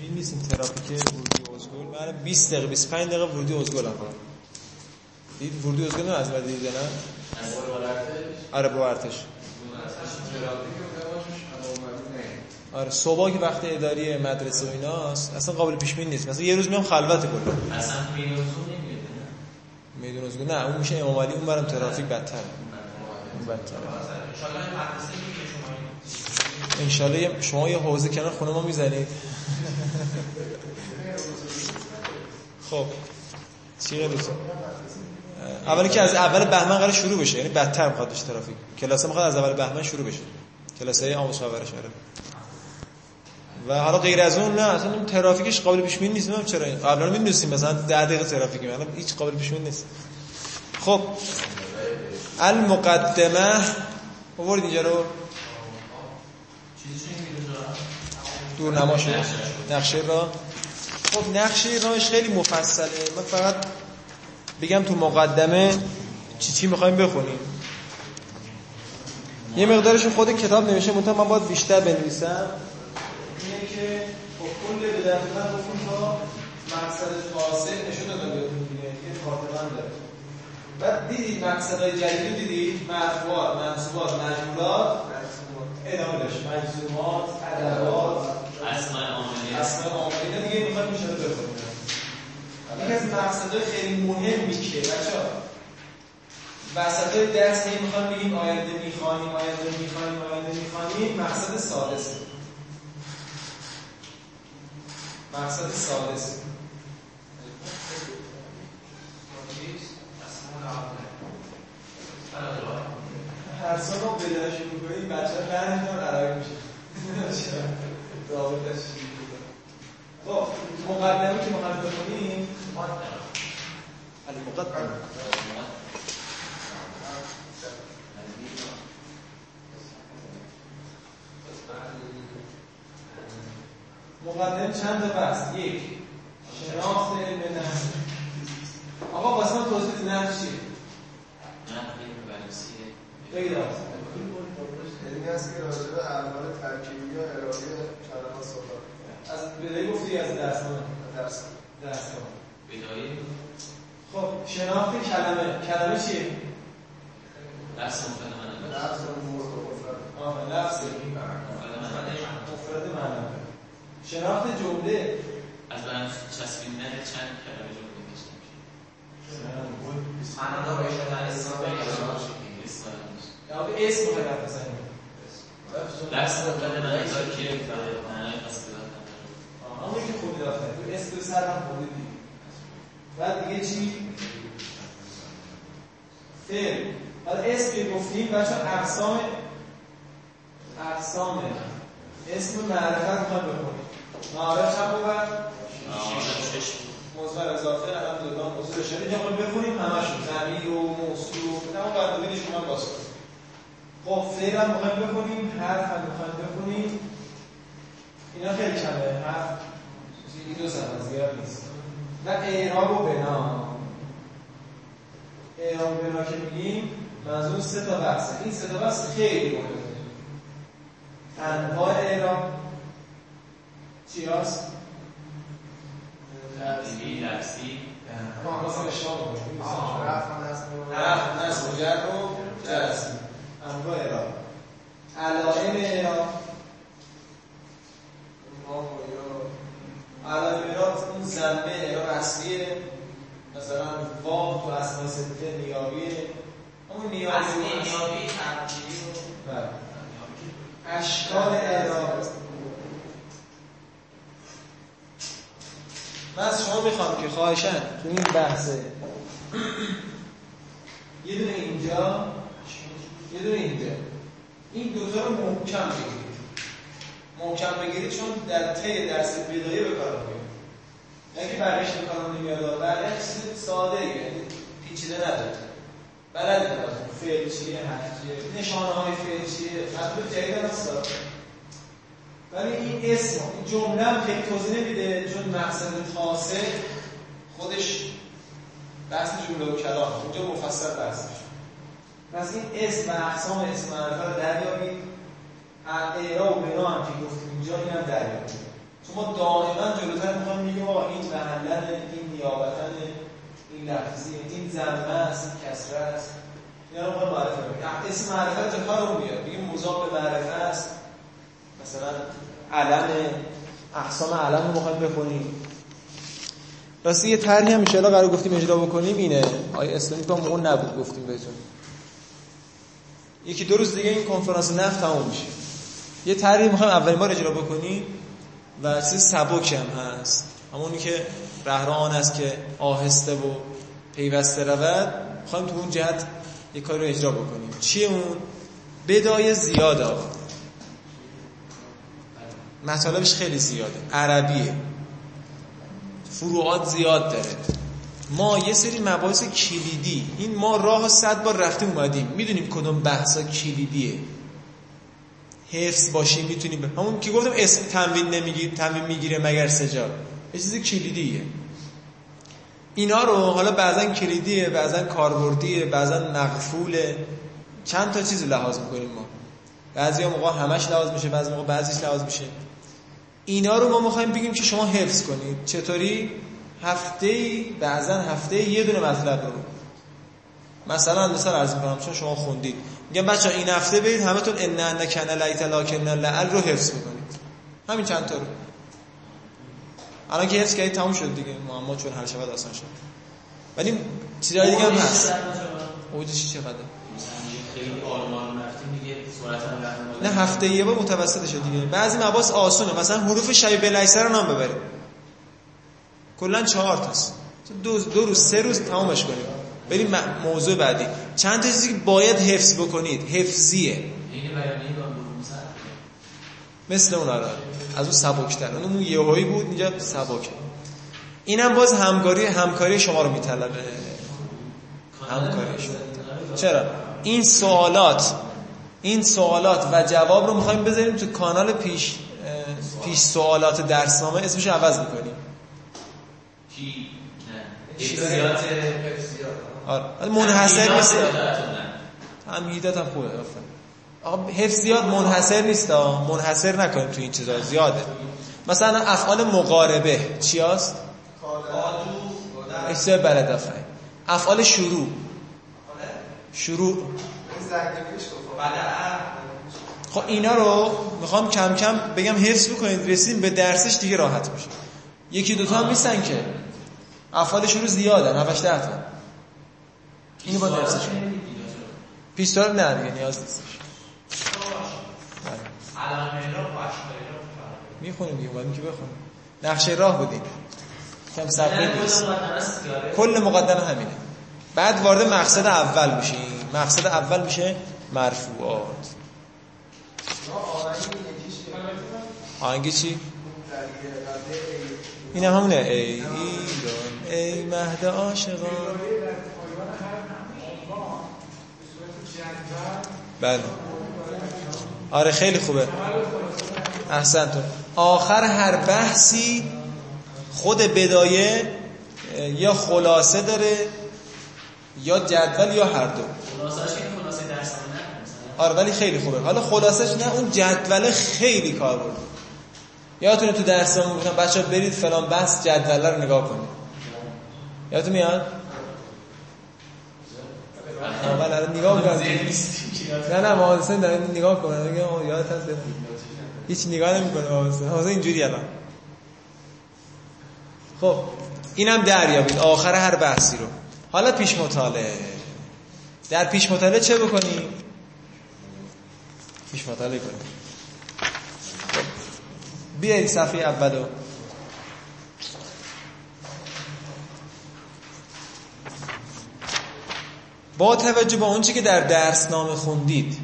این نیست این ترافیک ورودی ازگل؟ من 20 دقیقه 25 دقیقه ورودی ازگل هم دید ورودی ازگل نه از بعد دیده نه؟ آره با ارتش. آره صبح که وقت اداری مدرسه و ایناست اصلا قابل پیش بینی نیست. مثلا یه روز میام خلوت کلا. اصلا میدون ازگل نه؟ اون میشه امام علی اون برام ترافیک بدتر اون بدتر انشالله شما یه حوزه کنار خونه ما می‌زنید. خب. چی غیر اولی که از اول بهمن قرار شروع بشه. یعنی بدتر می‌خواد بشه ترافیک. کلاس می‌خواد از اول بهمن شروع بشه. کلاس های آموزش پرورش آره. و حالا غیر از اون نه اصلا اون ترافیکش قابل پیش بینی نیست. نمی‌دونم چرا قبلا می‌دونستیم مثلا 10 دقیقه ترافیک الان هیچ قابل پیش بینی نیست. خب. المقدمه. آورد اینجا رو؟ دور نماشه نقشه را. خب نقشه راهش خیلی مفصله. من فقط بگم تو مقدمه چی چی می‌خوایم بخونیم. یه مقدارش خود کتاب نوشته منتها من باید بیشتر بنویسم. اینه که خب کل به دقیقا گفتیم تا مقصد فاصل نشون داده بهتون دیگه یه داره. بعد دیدید مقصدهای جدید دیدید؟ مرفوعات منصوبات مجمولات ادامه داشت مجزومات ادوات. اسماء عاملیه اسماء عاملیه دیگه می‌خواد میشه رو بخونیم یکی از مقصدهای خیلی مهمی که بچه‌ها. وسط درس هی می‌خوام بگیم آینده می‌خوانیم آینده می‌خوانیم آینده می‌خوانیم. مقصد سادسه مقصد سادسه هر سال ما بدن شروع کنیم بچه ها می‌کنن عربی میشه رابطه خب مقدمه که مقدمه المقدمه مقدمه چند تا بحث؟ یک شناخت علم نفس آقا واسه من توضیح نفس چیه بگید آقا علمی است که راجع به اعمال ترکیبی و ارائه کلمات صحبت از بدایی گفتی از درس من درس درس من بدایی خب شناخت کلمه کلمه چیه؟ درس مفرد من نفس و موضوع مفرد آه لفظ مفرد معنی شناخت جمله از برم چسبیدن چند کلمه جمله کشته میشه معنا رو اشاره اسم یا به اسم رو حرف بزنیم. درس مفرد من که معنای قصدیات آه همون که خودی داخته تو اسم به سر هم خودی دید بعد دیگه چی؟ فعل. حالا اسم که گفتیم بچه اقسام اقسام. اسم معرفت می‌خواد بکنیم معارف هم بود مصدر اضافه الان دو تا موضوع شده اینجا ما بخونیم همشون. ضمیر و موصول و تمام قواعدش رو من باز کنم خب فعل هم می‌خوایم بخونیم. حرف هم می‌خوایم بخونیم. اینا خیلی کمه. حرف. چیزی دو صفحه زیاد نیست. و اعراب و بنا. اعراب و بنا که میگیم منظور سه تا بحثه. این سه تا بحث خیلی مهمه. انواع اعراب چی هست؟ ترتیبی لفظی ما مثلا اشتباه می‌کنیم. رفت نصب و رفع نصب و جر و جزم انواع اعراب علائم اعراب علائم اعراب اون ضمه اعراب اصلیه. مثلا واو تو اسماء سته نیابیه. همون نیابی اصلی. نیابی ترکیبی و بله. اشکال اعراب من از شما می‌خوام که خواهشن تو این بحثه. یه دونه اینجا. یه دونه اینجا. این دوتا رو محکم بگیرید. محکم بگیرید چون در طی درس بدایه به کار نه که بقیش به کار نمیاد چیز ساده یعنی پیچیده نداره. بلد میاد فعل چیه نشانه های فعل چیه. مطلب جدید هست. ولی این اسم این جمله هم خیلی توضیح نمیده چون مقصد خاصه خودش بحث جمله و کلام اونجا مفصل بحث پس این اسم و اقسام اسم معرفه رو دریابید اعراب و بنا هم که گفتیم اینجا این هم دریابید چون ما دائما جلوتر می‌خوایم میگیم آقا این محلن این نیابتن این لفظی این زمه است این کسره است. اینا رو معرفه اسم معرفت تا کارمون میاد. میگیم مضاف به معرفه است مثلا علم اقسام علم رو می‌خوایم بخونیم. راستی یه طرحی هم ان قرار گفتیم اجرا بکنیم اینه. آیه اسلامی که اون نبود گفتیم بهتون. یکی دو روز دیگه این کنفرانس نفت تموم میشه. یه طرحی می‌خوایم اولین بار اجرا بکنیم و چیز سبک هم هست. همونی که رهران است که آهسته و پیوسته رود می‌خوایم تو اون جهت یه کاری رو اجرا بکنیم. چیه اون؟ بدای زیاد آقا. مطالبش خیلی زیاده. عربیه. فروعات زیاد داره. ما یه سری مباحث کلیدی این ما راه صد بار رفتیم اومدیم. می‌دونیم کدوم بحثا کلیدیه. حفظ باشیم می‌تونیم همون که گفتم اسم تنوین نمیگیر تنوین می‌گیره مگر سجا یه چیز کلیدیه. اینا رو حالا بعضا کلیدیه بعضا کاربردیه بعضا مغفوله چند تا چیز لحاظ می‌کنیم ما. بعضی موقع همش لحاظ میشه بعضی موقع بعضیش لحاظ میشه. اینا رو ما می‌خوایم بگیم که شما حفظ کنید. چطوری؟ هفته بعضا هفته یه دونه مطلب رو. مثلا مثلا عرض می‌کنم چون شما خوندید. میگم بچه این هفته برید همتون ان نکن لیت لاکن لعل رو حفظ می‌کنید. همین چند تا رو. الان که حفظ کردید تموم شد دیگه. معما چون هر شود آسان شد. ولی چیزای دیگه هم هست. اوجش چقدر خیلی آرمان رفتیم. نه هفته یه بار متوسطشه دیگه. بعضی مباحث آسونه. مثلا حروف شبیه لیسه رو نام ببرید کلا چهار تاست. دو, دو روز سه روز تمامش کنیم. بریم موضوع بعدی. چند تا چیزی که باید حفظ بکنید؟ حفظیه. بیانیه مثل اون آره. از اون سبکتر. اون اون یهویی بود اینجا سبکه. اینم باز همکاری همکاری شما رو میطلبه. همکاری شما. چرا؟ این سوالات این سوالات و جواب رو می‌خوایم بذاریم تو کانال پیش پیش سوالات درسنامه. اسمش عوض می‌کنیم. کی؟ اشتراط آره. منحصر نیست. تمهیدات هم خوبه آقا حفظیات منحصر نیست منحصر نکنیم تو این چیزا زیاده. مثلا افعال مقاربه چی هست؟ اشتر بلد افعال شروع. شروع. خب اینا رو می‌خوام کم کم بگم حفظ بکنید رسیم به درسش دیگه راحت میشه. یکی دوتا هم نیستن که. افعال شروع زیادن هفتش ده تا اینو با درسش پیستار نه دیگه نیاز نیستش می‌خونیم دیگه باید که بخونیم. نقشه راه بودیم. کم صبری نیست. کل مقدمه همینه. بعد وارد مقصد اول میشیم. مقصد اول میشه مرفوعات. آهنگی چی؟ این هم همونه. ای ایران ای مهد عاشقان. بله. آره خیلی خوبه. احسن تو. آخر هر بحثی خود بدایه یا خلاصه داره یا جدول یا هر دو. آره ولی خیلی خوبه. حالا خلاصش نه اون جدول خیلی کار برده یادتونه تو درسمون گفتم بچه‌ها برید فلان بحث جدول رو نگاه کنید. یادتون میاد؟ اول الان نگاه می‌کنم. نه نه محاسن داره نگاه کنه. میگه یادت هست؟ هیچ نگاه نمی‌کنه محاسن محاسن اینجوری الان. خب اینم دریابید. آخر هر بحثی رو. حالا پیش مطالعه. در پیش مطالعه چه بکنیم؟ پیش مطالعه کنیم. بیایید صفحه اولو با توجه به اونچه که در درس نام خوندید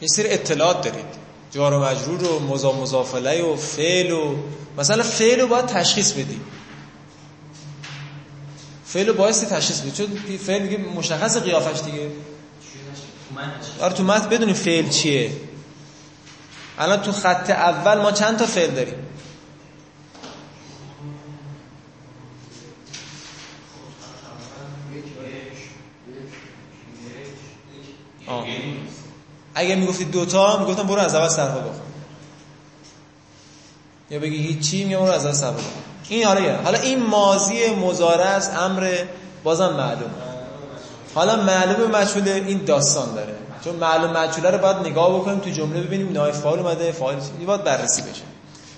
یه سری اطلاعات دارید. جار و مجرور و مضا مضافله و فعل و مثلا فعل رو باید تشخیص بدید. فعل رو باید تشخیص بدید. چون فعل میگه مشخص قیافش دیگه. آره تو متن بدونیم فعل چیه. الان تو خط اول ما چند تا فعل داریم؟ آه. اگه می‌گفتید دوتا می‌گفتم برو از اول سرها بخون. یا بگی هیچی میگم رو از دست صبر این حالا یه حالا این ماضی مضارع است امر بازم معلوم حالا معلوم مجهول این داستان داره. چون معلوم مجهوله رو باید نگاه بکنیم تو جمله ببینیم نایف فاعل اومده فاعل باید بررسی بشه.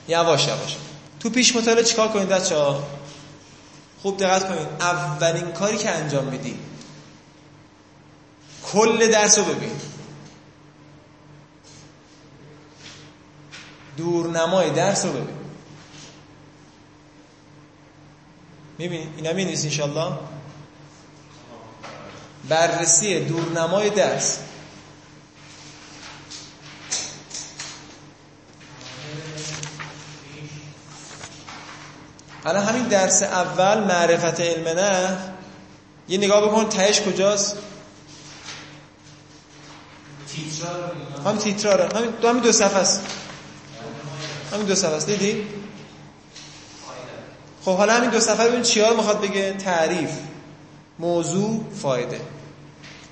یواش یواش. تو پیش مطالعه چیکار کنید بچه‌ها؟ خوب دقت کنید. اولین کاری که انجام میدی کل درس رو ببین. دورنمای درس رو ببین. می‌بینید اینا می‌بینید انشالله بررسی دورنمای درس. الان همین درس اول معرفت علم نه. یه نگاه بکن تهش کجاست؟ همین تیتراره همین دو همین دو صفحه است. همین دو صفحه است. دیدی؟ خب حالا همین دو صفحه ببین چیا می‌خواد بگه؟ تعریف. موضوع فایده.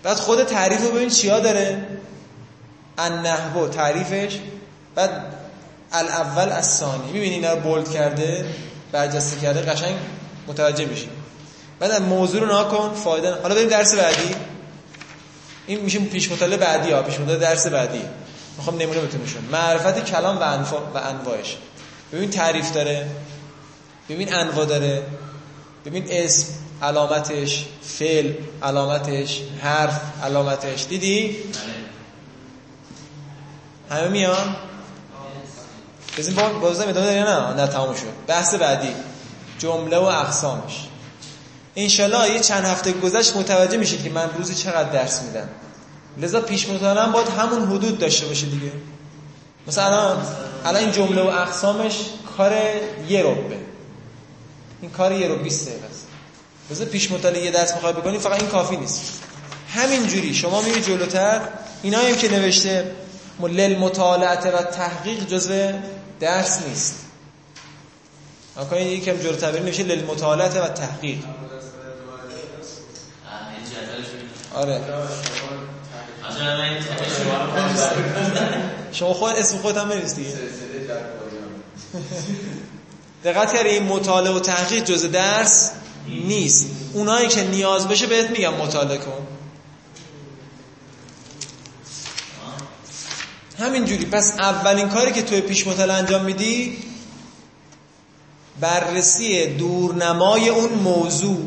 بعد خود تعریف رو ببین چیا داره؟ النحو تعریفش. بعد الاول از ثانی می‌بینی اینا بولد کرده برجسته کرده قشنگ متوجه میشی. بعد موضوع رو ناکن فایده حالا بریم درس بعدی. این میشه پیش مطالعه بعدی ها پیش مطالعه درس بعدی. می‌خوام نمونه بهتون نشون معرفت کلام و انواع و انواعش. ببین تعریف داره ببین انواع داره ببین اسم. علامتش فعل علامتش حرف علامتش دیدی؟ همه میان؟ بزنیم با بازم ادامه داری نه؟ نه تموم شد. بحث بعدی. جمله و اقسامش. انشالله یه چند هفته گذشت متوجه میشید که من روزی چقدر درس میدم. لذا پیش مطالعه باید همون حدود داشته باشه دیگه. مثلا الان این جمله و اقسامش کار یه ربه. این کار یه رو 20 دقیقه. لذا پیش مطالعه یه درس می‌خوای بکنی فقط این کافی نیست. همین جوری. شما میری جلوتر اینا هم که نوشته للمطالعه و تحقیق جزء درس نیست. آقا این یکم جلوتر بریم نوشته للمطالعه و تحقیق. آره. شما خود اسم خودت هم بنویس دیگه دقت کردی این مطالعه و تحقیق جزء درس؟ نیست. اونایی که نیاز بشه بهت میگم مطالعه کن. همین جوری پس اولین کاری که توی پیش مطالعه انجام میدی بررسی دورنمای اون موضوع.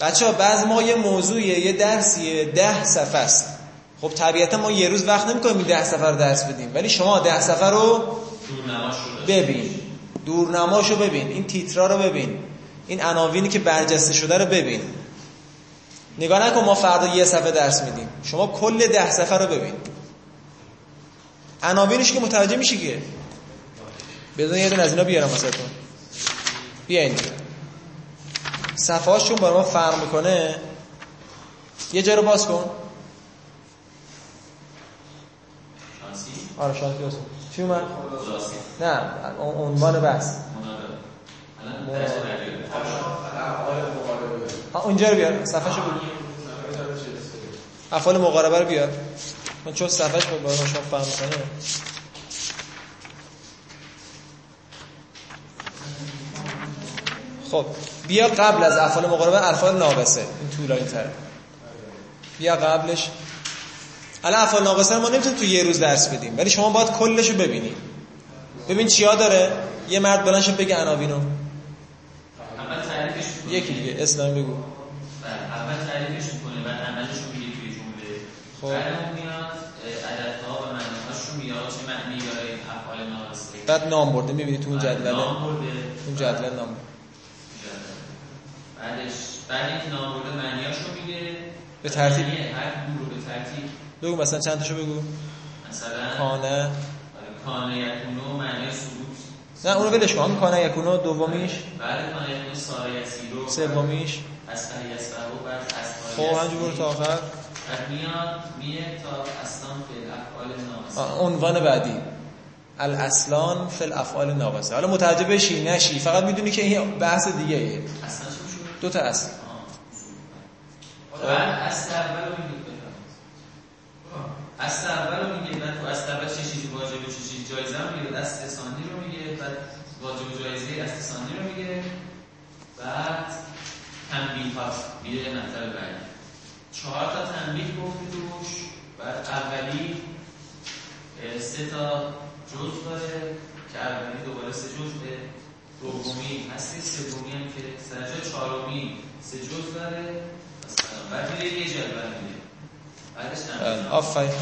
بچه ها بعض ما یه موضوعیه یه درسیه ده صفحه است. خب طبیعتا ما یه روز وقت نمی‌کنیم این ده صفحه رو درس بدیم. ولی شما ده صفحه رو ببین. دورنماشو ببین. این تیترا رو ببین. این عناوینی که برجسته شده رو ببین. نگاه نکن ما فردا یه صفحه درس میدیم. شما کل ده صفحه رو ببین. عناوینش که متوجه میشی که؟ بذار یه دونه از اینا بیارم واسهتون. بیاین چون برای ما فرق می‌کنه. یه جا رو باز کن. آره شانسی چی اومد؟ نه عنوان بحث الان درس بعدی ها اونجا رو بیار. صفحهشو بگو. افعال مقاربه رو بیار. من چون صفحهش برای ما شما فهم کنه خب بیا قبل از افعال مقاربه افعال ناقصه. این طولانی تره بیا قبلش. الان افعال ناقصه رو ما نمی‌تونیم تو یه روز درس بدیم. ولی شما باید کلشو ببینی. ببین چیا داره. یه مرد بلند شد بگه عناوینو. یکی دیگه اسلام بگو. اول تعریفش می‌کنه بعد عملش رو میگه توی جمله. خب. بعد اون میاد عددها و معناهاش رو میاد چه معنی داره این افعال ناقصه بعد نام برده می‌بینی تو اون جدوله نام برده. اون جدول نام برده. بعدش بعد اینکه نام برده معنیاش رو میگه. به ترتیب. معنی هر گروه رو به ترتیب. بگو مثلا چند تاشو بگو. مثلا کانه. آره، کانه یکونو معنی ثبوت. نه اونو ولش کن. کانه یکونو دومیش. یسیرو سومیش. خب همینجور برو تا آخر. افعال عنوان بعدی. الاصلان فی الافعال ناقصه. حالا متوجه بشی نشی. فقط می‌دونی که این بحث دیگه ایه. دو تا اصل. اصل اول رو میگه اصل اول میگه بعد تو اصل اول چه چیزی واجبه چه چیزی جایزه میگه اصل ثانی رو واجب جایزه استثانی رو میگه. بعد تنبیه هاست میره مطلب بعدی. چهار تا تنبیه گفتی توش. بعد اولی سه تا جز داره که اولی دوباره سه جزه دومی هستی سومی هم که سرجا چهارمی سه جز داره. بعد میره یه جدول میده بعدش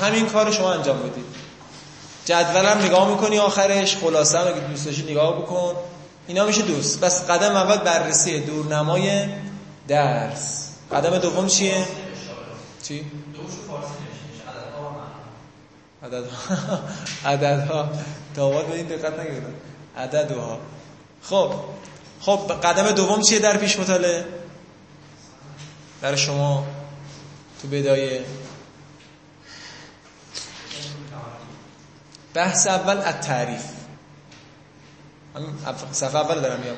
همین کار شما انجام بدید. جدولم نگاه می‌کنی آخرش خلاصه هم اگه دوست داشتی نگاه بکن. اینا میشه دوست. بس قدم اول بررسی دورنمای درس. قدم دوم چیه؟ چی؟ و معنی. عددها. عددها داوود به این دقت نگردن عددها. خب. خب قدم دوم چیه در پیش مطالعه؟ برای شما تو بدایه. بحث اول از تعریف. صفحه اول دارم میام.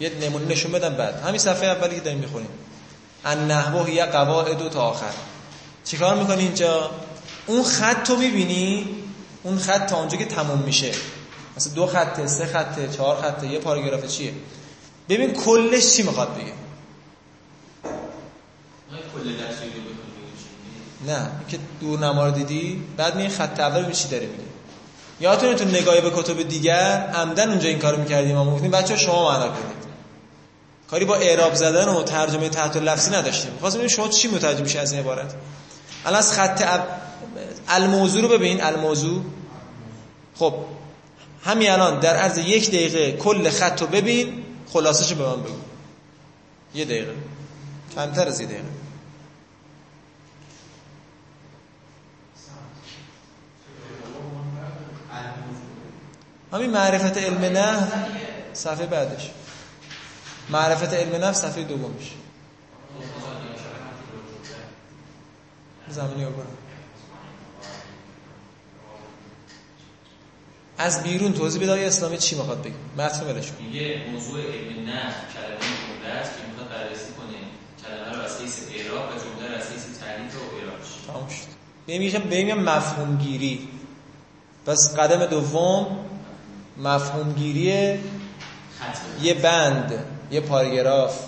یه نمونه نشون بدم بعد. همین صفحه اولی که داریم می‌خونیم. النحو یه قواعد تا آخر. چیکار می‌کنی اینجا؟ اون خط رو می‌بینی؟ اون خط تا اونجا که تموم میشه. مثلا دو خطه سه خطه چهار خطه یه پاراگراف چیه؟ ببین کلش چی می‌خواد بگه؟ نه که دورنما رو دیدی بعد می خط اول چی داره میگه. یادتونه تو نگاهی به کتب دیگر عمدن اونجا این کارو می‌کردیم ما. گفتیم بچه شما معنا کنید کاری با اعراب زدن و ترجمه تحت لفظی نداشتیم. خواستیم ببینیم شما چی متوجه میشه از این عبارت. الان از خط اول الموضوع رو ببین. الموضوع. خب همین الان در عرض یک دقیقه کل خط رو ببین. خلاصش به من بگو. یه دقیقه. کمتر از یه دقیقه. همین معرفت علم نه صفحه بعدش. معرفت علم نفس صفحه دومش. زمینی رو برم از بیرون توضیح بدای اسلامی چی می‌خواد بگه. متن ولش کن. میگه موضوع علم نه کلمه جمله است که می‌خواد بررسی کنه. کلمه رو از حیث اعراب و جمله رو از حیث تعریف و اعرابش. تمام شد. بهم مفهوم گیری پس قدم دوم مفهوم گیری خط یه بند یه پاراگراف.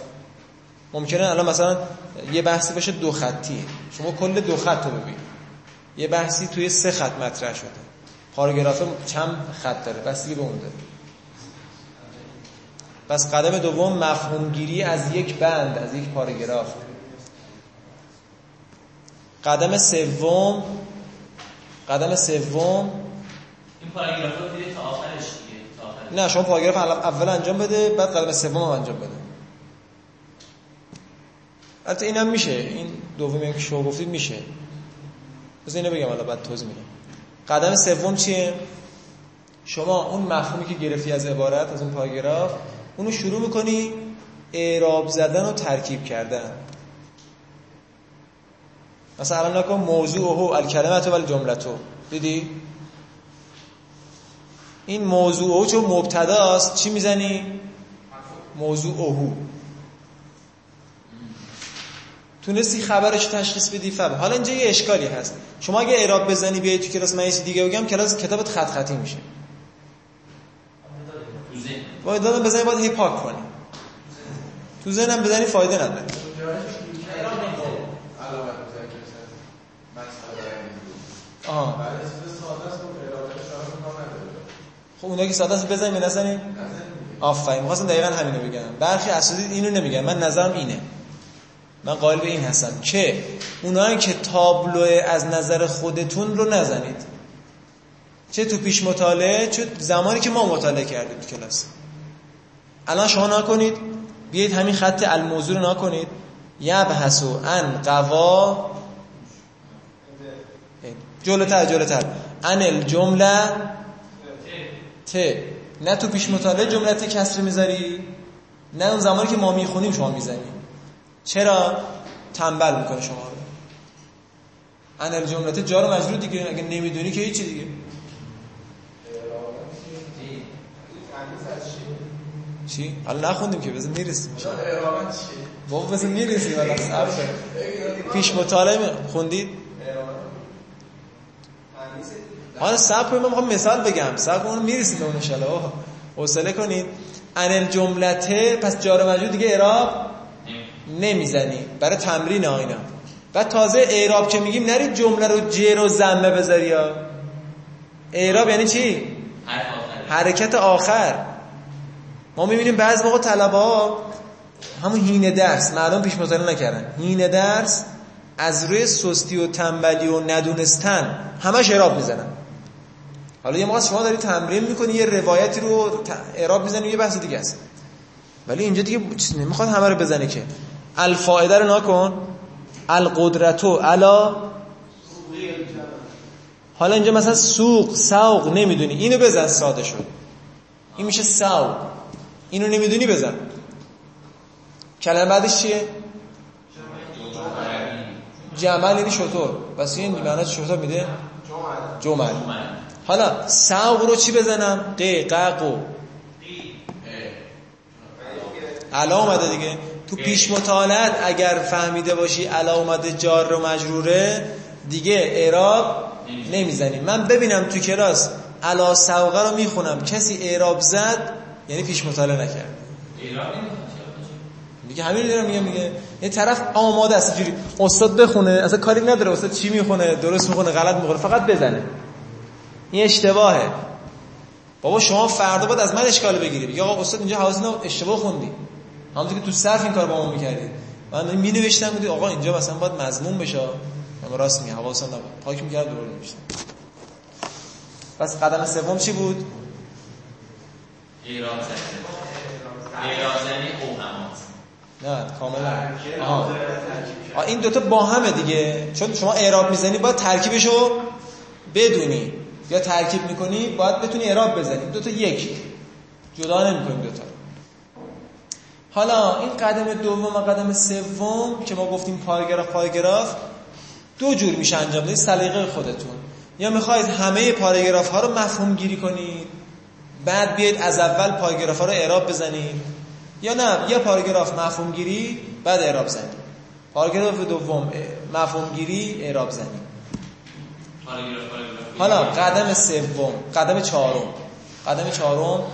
ممکنه الان مثلا یه بحثی باشه دو خطی. شما کل دو خط رو ببین. یه بحثی توی سه خط مطرح شده. پاراگراف چند خط داره؟ بستگی به اون داره. پس قدم دوم مفهوم گیری از یک بند از یک پاراگراف. قدم سوم قدم سوم این پاراگراف رو تا آخرش دیگه تا نه شما پاراگراف اول انجام بده بعد قدم سوم انجام بده. البته اینم میشه. این دومی که شما گفتید میشه. بذار اینو بگم حالا بعد توضیح میدم. قدم سوم چیه؟ شما اون مفهومی که گرفتی از عبارت از اون پاراگراف اونو شروع می‌کنی اعراب زدن و ترکیب کردن. مثلا الان نکن موضوعه الکلمت و الجملتو. دیدی؟ این موضوع چون مبتداست چی می‌زنی؟ موضوع اوهو تونستی خبرش تشخیص بدی فهم. حالا اینجا یه اشکالی هست. شما اگه اعراب بزنی بیای تو کلاس من یه چیز دیگه بگم کلاس کتابت خط خطی میشه باید دادم بزنی باید هی پاک کنی. تو ذهنم بزنی فایده نداره. علامت مذکر شد. مسئله نمی‌دونم. آها برای چیز ساده است و ارائه شما رو کار نداره. خب اونایی که ساده است بزنی به نزنی نظر می‌گیره. آفرین می‌خواستم دقیقا همینو بگم. برخی اساتید اینو نمیگن. من نظرم اینه. من قائل به این هستم. که اونایی که تابلو از نظر خودتون رو نزنید. چه تو پیش مطالعه چه زمانی که ما مطالعه کردیم تو کلاس. الان شما نکنید بیایید همین خط الموضوع رو نکنید یبحثو ان قوا. جلوتر جلوتر. ان الجمله ت. نه تو پیش مطالعه جملت کسر می‌ذاری نه اون زمانی که ما می‌خونیم شما می‌زنی. چرا؟ تنبل می‌کنه شما رو. ان الجملت جار و مجرور دیگه اگه نمی‌دونی که هیچی دیگه. چی؟ حالا نخوندیم که بذار می‌رسیم؟ بابا بذار می‌رسیم. صبر کن. پیش مطالعه خوندید حالا صبر من می‌خوام مثال بگم. صبر کن می‌رسیم به اون ان الله حوصله کنید. ان الجملته پس جار و مجرور دیگه اعراب نمی‌زنی. برای تمرین اینا. و تازه اعراب که میگیم نرید جمله رو جر و زمه بذاری یا؟ اعراب یعنی چی؟ حرکت آخر. ما می‌بینیم بعض موقع طلبه ها همون هینه درس. مردم پیش مطالعه نکردن. هینه درس از روی سستی و تنبلی و ندونستن. همش اعراب می‌زنن. حالا یه موقع شما داری تمرین می‌کنی یه روایتی رو اعراب می‌زنی یه بحث دیگه است. ولی اینجا دیگه چیز نمی‌خواد همه رو بزنه که. الفائده رو نکن القدرتو علا حالا اینجا مثلا سوق سوق نمی‌دونی. اینو بزن ساده شد. این میشه سوق. اینو نمی‌دونی بزن. کلمه بعدش چیه؟ جمل یعنی شطور. پس این معنی شطور میده؟ جمل. حالا سوق رو چی بزنم؟ ق ق قو علا اومده دیگه. تو پیش مطالعت اگر فهمیده باشی علا اومده جار و مجروره دیگه اعراب نمی‌زنی. من ببینم تو کلاس علا سوقه رو می‌خونم. کسی اعراب زد یعنی پیش مطالعه نکرد. دیگه همین رو میگم میگه یه طرف آماده است جوری استاد بخونه اصلا کاری نداره استاد چی می‌خونه درست می‌خونه غلط می‌خونه فقط بزنه. این اشتباهه. بابا شما فردا باید از من اشکال بگیری. بگی آقا استاد اینجا حواس اشتباه خوندی. همونطور که تو صرف این کار با ما می‌کردی. من می نوشتم بودی آقا اینجا مثلا باید مضمون بشه. من راست میگه حواسم نبود. پاک می‌کرد درست نوشتم. پس قدم سوم چی بود؟ ایران زنی ایران زنی اوهمات نه کاملا. آها. آه این دوتا با همه دیگه. چون شما اعراب می‌زنی باید ترکیبشو بدونی. یا ترکیب می‌کنی باید بتونی اعراب بزنی. دوتا یک. جدا نمی‌کنی دوتا حالا این قدم دوم و قدم سوم که ما گفتیم پاراگراف پاراگراف دو جور میشه انجام بدید سلیقه خودتون. یا می‌خواید همه پاراگراف ها رو مفهوم گیری کنید بعد بیاید از اول پاراگراف ها رو اعراب بزنید. یا نه یه پاراگراف مفهوم گیری بعد اعراب زنید پاراگراف دوم مفهوم گیری اعراب زنید حالا قدم سوم قدم چهارم. قدم چهارم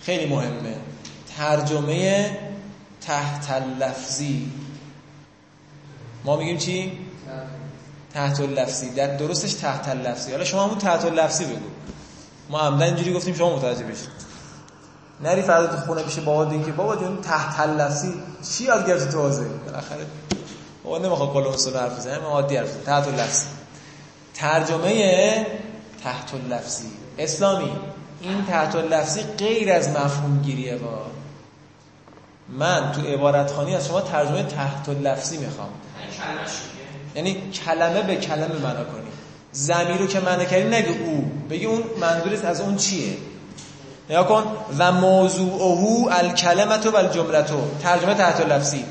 خیلی مهمه. ترجمه تحت اللفظی. ما میگیم چی؟ تحت اللفظی. در درستش تحت اللفظی. حالا شما همون تحت اللفظی بگو. ما عمدن اینجوری گفتیم شما متوجه بشید. نری فردا تو خونه پیش بابا که بابا جون تحت اللفظی. چی یاد گرفتی تو حوزه؟ بالاخره. بابا نمی‌خواد اصول حرف بزنه عادی حرف. تحت اللفظی. ترجمه تحت اللفظی اسلامی این تحت اللفظی غیر از مفهوم گیریه با. من تو عبارت خانی از شما ترجمه تحت اللفظی می‌خوام. یعنی کلمه به کلمه معنا کنی. زمیر رو که معنا کردی نگی او. بگی اون منظورت از اون چیه. نگاه کن. و موضوعه الکلمت و الجملتو. ترجمه تحت اللفظی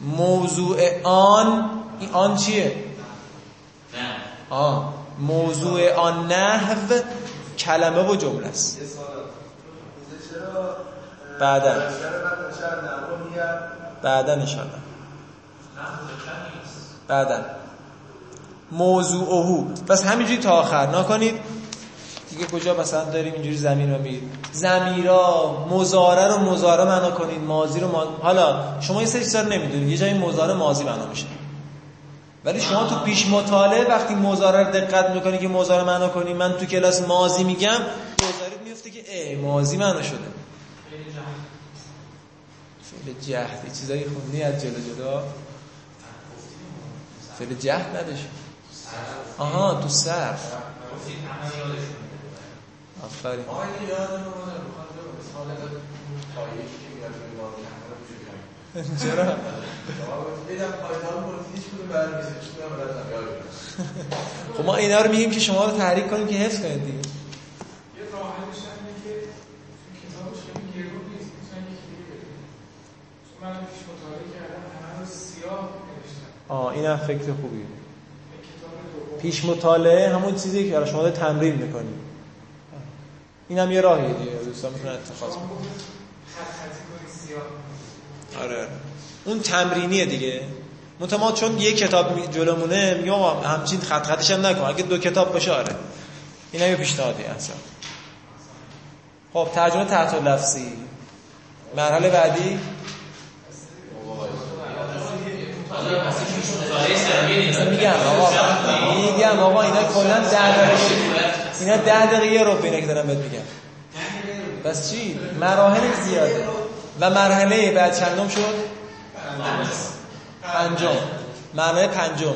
موضوع آن این آن چیه؟ آه. موضوع آن نحو کلمه و جمله است. بعداً. بعدا انشالله بعدا. موضوعه بس همینجوری تا آخر. نکنید. دیگه کجا مثلا داریم اینجوری زمین رو میگید زمیرا مزاره رو مزاره معنا کنید. ماضی رو ما... حالا شما یه سری چیزا رو نمی‌دونید. یه جایی مزاره ماضی معنا میشه. ولی شما تو پیش مطالعه وقتی مزاره رو دقت می‌کنی که مزاره معنا کنی من تو کلاس ماضی میگم مزاره میفته که ای ماضی معنا شده. فعل جهد چیزایی خوندی از جلو جلو فعل جهد نداشت. آها تو صرف. آفرین. آقا اینو یادم چرا؟ خب ما اینا رو میگیم که شما رو تحریک کنیم که حفظ کنید دیگه. یه راه حلش هم آه فکر خوبیه. این کتاب دوم. پیش مطالعه همون چیزی که شما تمرین می‌کنید. اینم یه راهیه دیگه دوستان می‌تونن اتخاذ گفت خط خطی کنی سیاه. آره. اون تمرینیه دیگه. منتها چون یه کتاب جلومونه میگم همچین خط خطش هم نکن. اگه دو کتاب باشه آره. این هم یه پیشنهادی اصلا خب ترجمه تحت لفظی. مرحله بعدی. میگم آقا میگم آقا اینا کلا 10 دقیقه. اینا 10 دقیقه رو بینه که دارم بهت میگم بس چی؟ مراحل زیاده. و مرحله بعد چندم شد؟ پنجم. مرحله پنجم.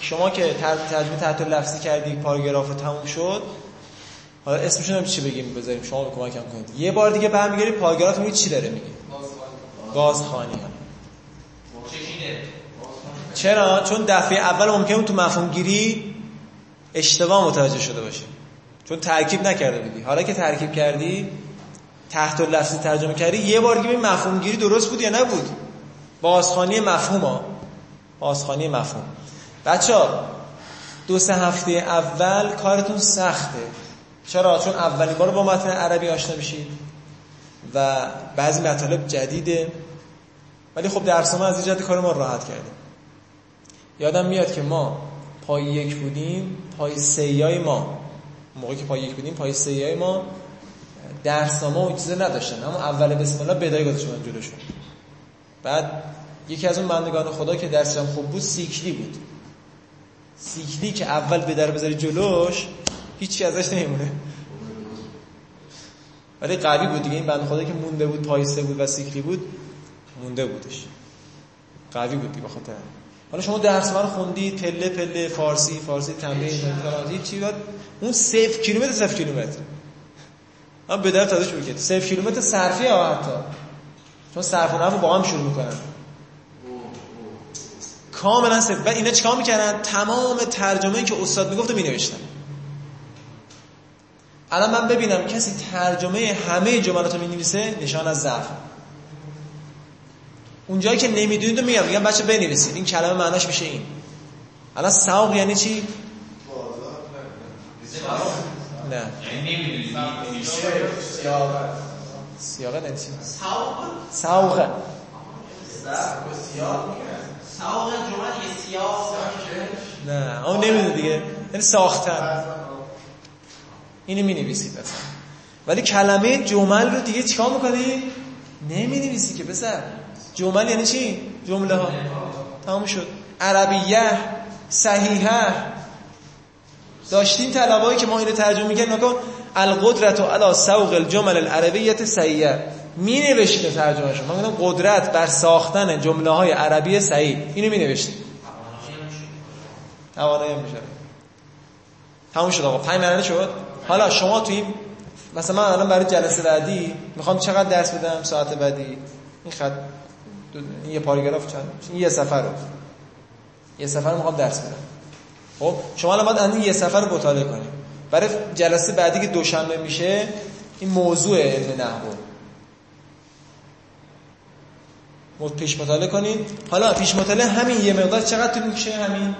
شما که ترجمه تحت لفظی کردی پاراگراف تموم شد حالا اسمشون هم چی بگیم؟ بذاریم. شما کمکم کنید. یه بار دیگه برمیگردی پاراگراف میگی چی داره میگه گازخانی. ها چرا؟ چون دفعه اول ممکنه تو مفهوم گیری اشتباه متوجه شده باشی. چون ترکیب نکرده بودی. حالا که ترکیب کردی تحت لفظی ترجمه کردی یه بار دیگه مفهوم گیری درست بود یا نبود؟ بازخانی مفهوم ها. بازخانی مفهوم. بچه دو سه هفته اول کارتون سخته. چرا؟ چون اولین بار با متن عربی آشنا میشید و بعضی مطالب جدیده. ولی خب درس ما از این کار ما راحت کردیم یادم میاد که ما پای یک بودیم پای سیای ما. موقعی که پای یک بودیم پای سیای ما درس ما اون چیزا نداشتن. اما اول بسم الله بدای گذاشتن جلوشون. بعد یکی از اون بندگان خدا که درسم خوب بود سیکلی بود. سیکلی که اول به در بذاری جلوش هیچی ازش نمیمونه. ولی قوی بود دیگه. این بند خدا که مونده بود پایسته بود و سیکلی بود مونده بودش. قوی بود دیگه بخاطر حالا شما درس من خوندید پله پله فارسی فارسی تمرین فرانسه چی بود؟ اون 0 کیلومتر 0 کیلومتر. من به در تازه شروع کرد 0 کیلومتر صرفی ها حتی. چون صرف و نحو با هم شروع می‌کنن. کاملا صرف. بعد اینا چیکار می‌کردن؟ تمام ترجمه‌ای که استاد می‌گفت می نوشتن الان من ببینم کسی ترجمه همه جملات رو می نویسه نشان از ضعف. اونجایی که نمی‌دونید رو میگم. میگم بچه بنویسید. این کلمه معناش میشه این. الان ساق یعنی چی؟ نه. یعنی سیاقه نه چی؟ ساقه ساق. جمعه سیاق. نه. اون نمی‌دونه دیگه. یعنی ساختن. اینو می نویسید ولی کلمه جمل رو دیگه چیکار می‌کنی؟ نمی نویسی که بسر جمل یعنی چی؟ جمله ها تمام شد. عربیه صحیحه. داشتیم طلبایی که ما اینو ترجمه می‌کنیم نکن القدرت و علا سوق الجمل العربیت صحیحه می نوشتیم ترجمه شما. من قدرت بر ساختن جمله های عربی صحیح اینو می نوشتیم توانایی میشه تموم شد آقا. پنج مرحله شد. حالا شما توی این مثلا من الان برای جلسه بعدی می‌خوام چقدر درس بدم ساعت بعدی؟ این خط این یه پاراگراف چند؟ این یه سفر رو. یه سفر می‌خوام درس بدم. خب شما الان باید یه سفر رو مطالعه کنید برای جلسه بعدی که دوشنبه میشه این موضوع علم نحو پیش مطالعه کنید حالا پیش مطالعه همین یه مقدار چقدر طول میشه همین؟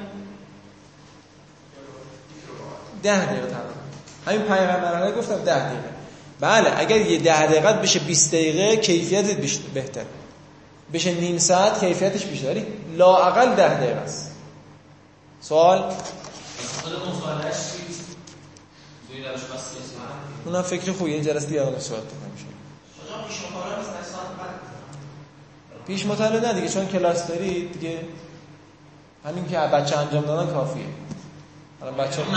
ده دقیقه تمام. همین مرحله گفتم ده دقیقه. بله اگر یه ده دقیقه بشه 20 دقیقه کیفیت بهتر بشه نیم ساعت کیفیتش بیشتر ولی لااقل ده دقیقه است. سوال؟ اونم فکر خوبی. این جلسه دیگه اون صحبت میشه پیش مطالعه نه نه دیگه چون کلاس دارید دیگه همین که بچه انجام دادن کافیه. الان بچه شما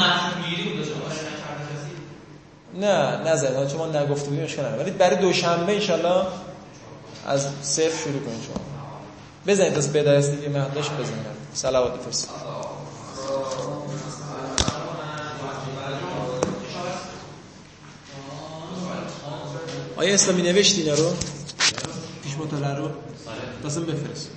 نه نزد. چون ما نگفته بودیم اشکال ولی برای دوشنبه انشالله از صفر شروع کنید شما. بزنید از بدایست دیگه مهداش بزنید صلوات فرست آیا اسلامی نوشتی اینا رو؟ پیش مطالعه رو؟ لازم بفرست